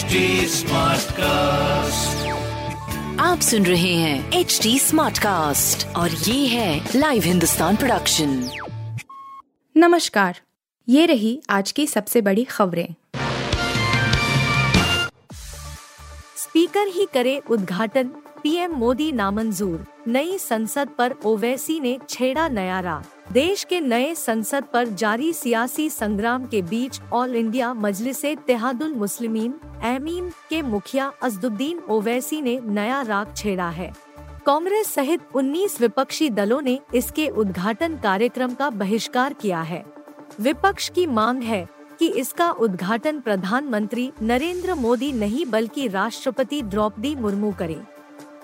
HD cast आप सुन रहे हैं एच डी स्मार्ट कास्ट और ये है लाइव हिंदुस्तान प्रोडक्शन नमस्कार ये रही आज की सबसे बड़ी खबरें। स्पीकर ही करे उद्घाटन पीएम मोदी नामंजूर नई संसद पर ओवैसी ने छेड़ा नया राह देश के नए संसद पर जारी सियासी संग्राम के बीच ऑल इंडिया मजलिस तेहादुल मुस्लिमीन, एमीन के मुखिया अजदुद्दीन ओवैसी ने नया राग छेड़ा है। कांग्रेस सहित 19 विपक्षी दलों ने इसके उद्घाटन कार्यक्रम का बहिष्कार किया है। विपक्ष की मांग है कि इसका उद्घाटन प्रधानमंत्री नरेंद्र मोदी नहीं बल्कि राष्ट्रपति द्रौपदी मुर्मू करें।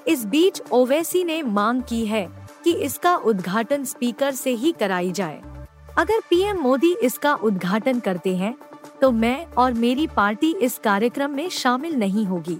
इस बीच ओवैसी ने मांग की है कि इसका उद्घाटन स्पीकर से ही कराई जाए। अगर पीएम मोदी इसका उद्घाटन करते हैं तो मैं और मेरी पार्टी इस कार्यक्रम में शामिल नहीं होगी।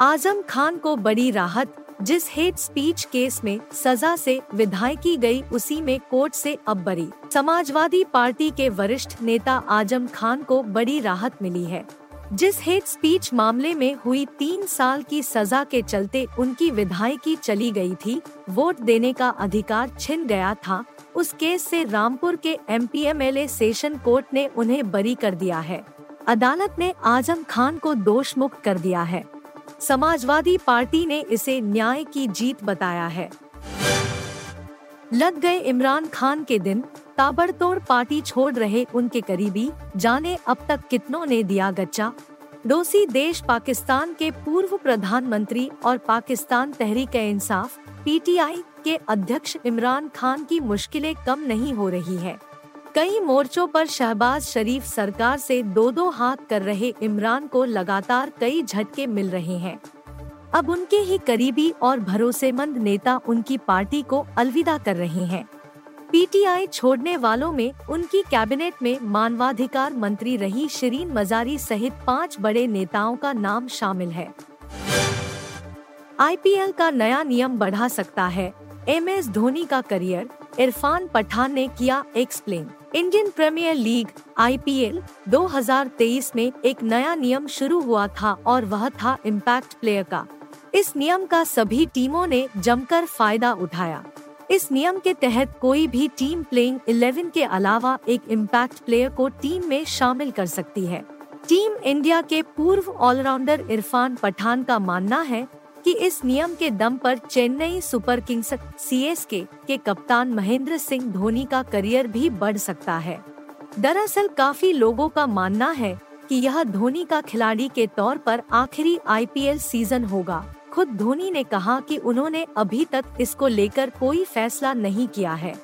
आज़म खान को बड़ी राहत, जिस हेट स्पीच केस में सजा से विधायक की गई, उसी में कोर्ट से अब बरी। समाजवादी पार्टी के वरिष्ठ नेता आज़म खान को बड़ी राहत मिली है। जिस हेट स्पीच मामले में हुई तीन साल की सजा के चलते उनकी विधायकी चली गई थी, वोट देने का अधिकार छिन गया था, उस केस से रामपुर के M P M L session court ने उन्हें बरी कर दिया है। अदालत ने आज़म खान को दोष मुक्त कर दिया है। समाजवादी पार्टी ने इसे न्याय की जीत बताया है। लग गए इमरान खान के दिन, ताबड़तोड़ पार्टी छोड़ रहे उनके करीबी, जाने अब तक कितनों ने दिया गच्चा। डोसी देश पाकिस्तान के पूर्व प्रधानमंत्री और पाकिस्तान तहरीक इंसाफ, पीटीआई के अध्यक्ष इमरान खान की मुश्किलें कम नहीं हो रही है। कई मोर्चों पर शहबाज शरीफ सरकार से दो दो हाथ कर रहे इमरान को लगातार कई झटके मिल रहे हैं। अब उनके ही करीबी और भरोसेमंद नेता उनकी पार्टी को अलविदा कर रहे हैं। पीटीआई छोड़ने वालों में उनकी कैबिनेट में मानवाधिकार मंत्री रही शिरीन मजारी सहित पाँच बड़े नेताओं का नाम शामिल है। आईपीएल का नया नियम बढ़ा सकता है। एम एस धोनी का करियर, इरफान पठान ने किया explain. Indian premier league, IPL 2023 में एक नया नियम शुरू हुआ था और वह था इम्पैक्ट प्लेयर का। इस नियम का सभी टीमों ने जमकर फ़ायदा उठाया। इस नियम के तहत कोई भी टीम प्लेइंग 11 के अलावा एक इम्पैक्ट प्लेयर को टीम में शामिल कर सकती है। टीम इंडिया के पूर्व ऑलराउंडर इरफान पठान का मानना है कि इस नियम के दम पर चेन्नई सुपर किंग्स सी के कप्तान महेंद्र सिंह धोनी का करियर भी बढ़ सकता है। दरअसल काफ़ी लोगों का मानना है कि यह धोनी का खिलाड़ी के तौर पर आखिरी आईपीएल सीज़न होगा। खुद धोनी ने कहा कि उन्होंने अभी तक इसको लेकर कोई फैसला नहीं किया है।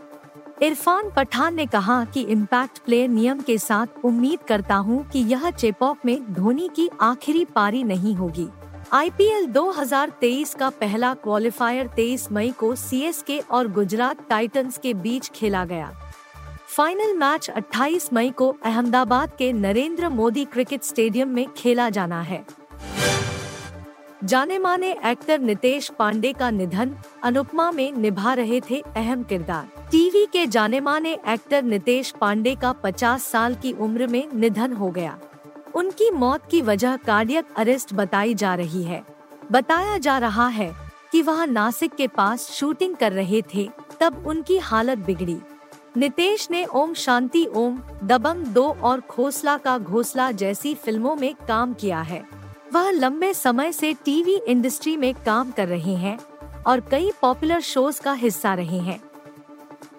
इरफान पठान ने कहा कि इम्पैक्ट प्लेयर नियम के साथ उम्मीद करता हूँ कि यह चेपॉक में धोनी की आखिरी पारी नहीं होगी। आईपीएल 2023 का पहला क्वालिफायर 23 मई को सीएसके और गुजरात टाइटंस के बीच खेला गया। फाइनल मैच 28 मई को अहमदाबाद के नरेंद्र मोदी क्रिकेट स्टेडियम में खेला जाना है। जाने माने एक्टर नितेश पांडे का निधन अनुपमा में निभा रहे थे अहम किरदार। टीवी के जाने माने एक्टर नितेश पांडे का 50 साल की उम्र में निधन हो गया। उनकी मौत की वजह कार्डियक अरेस्ट बताई जा रही है। बताया जा रहा है कि वह नासिक के पास शूटिंग कर रहे थे, तब उनकी हालत बिगड़ी। नितेश ने ओम शांति, ओम दबंग दो और खोसला का घोसला जैसी फ़िल्मों में काम किया है। वह लंबे समय से टीवी इंडस्ट्री में काम कर रहे हैं और कई पॉपुलर शोज़ का हिस्सा रहे हैं।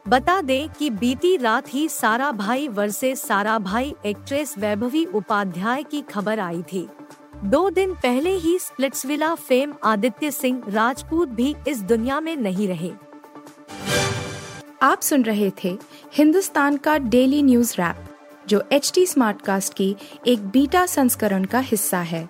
बता दें कि बीती रात ही सारा भाई वर्सेस सारा भाई एक्ट्रेस वैभवी उपाध्याय की खबर आई थी। दो दिन पहले ही स्प्लिट्सविला फेम आदित्य सिंह राजपूत भी इस दुनिया में नहीं रहे। आप सुन रहे थे हिंदुस्तान का डेली न्यूज़ रैप जो एच टी स्मार्ट कास्ट की एक बीटा संस्करण का हिस्सा है।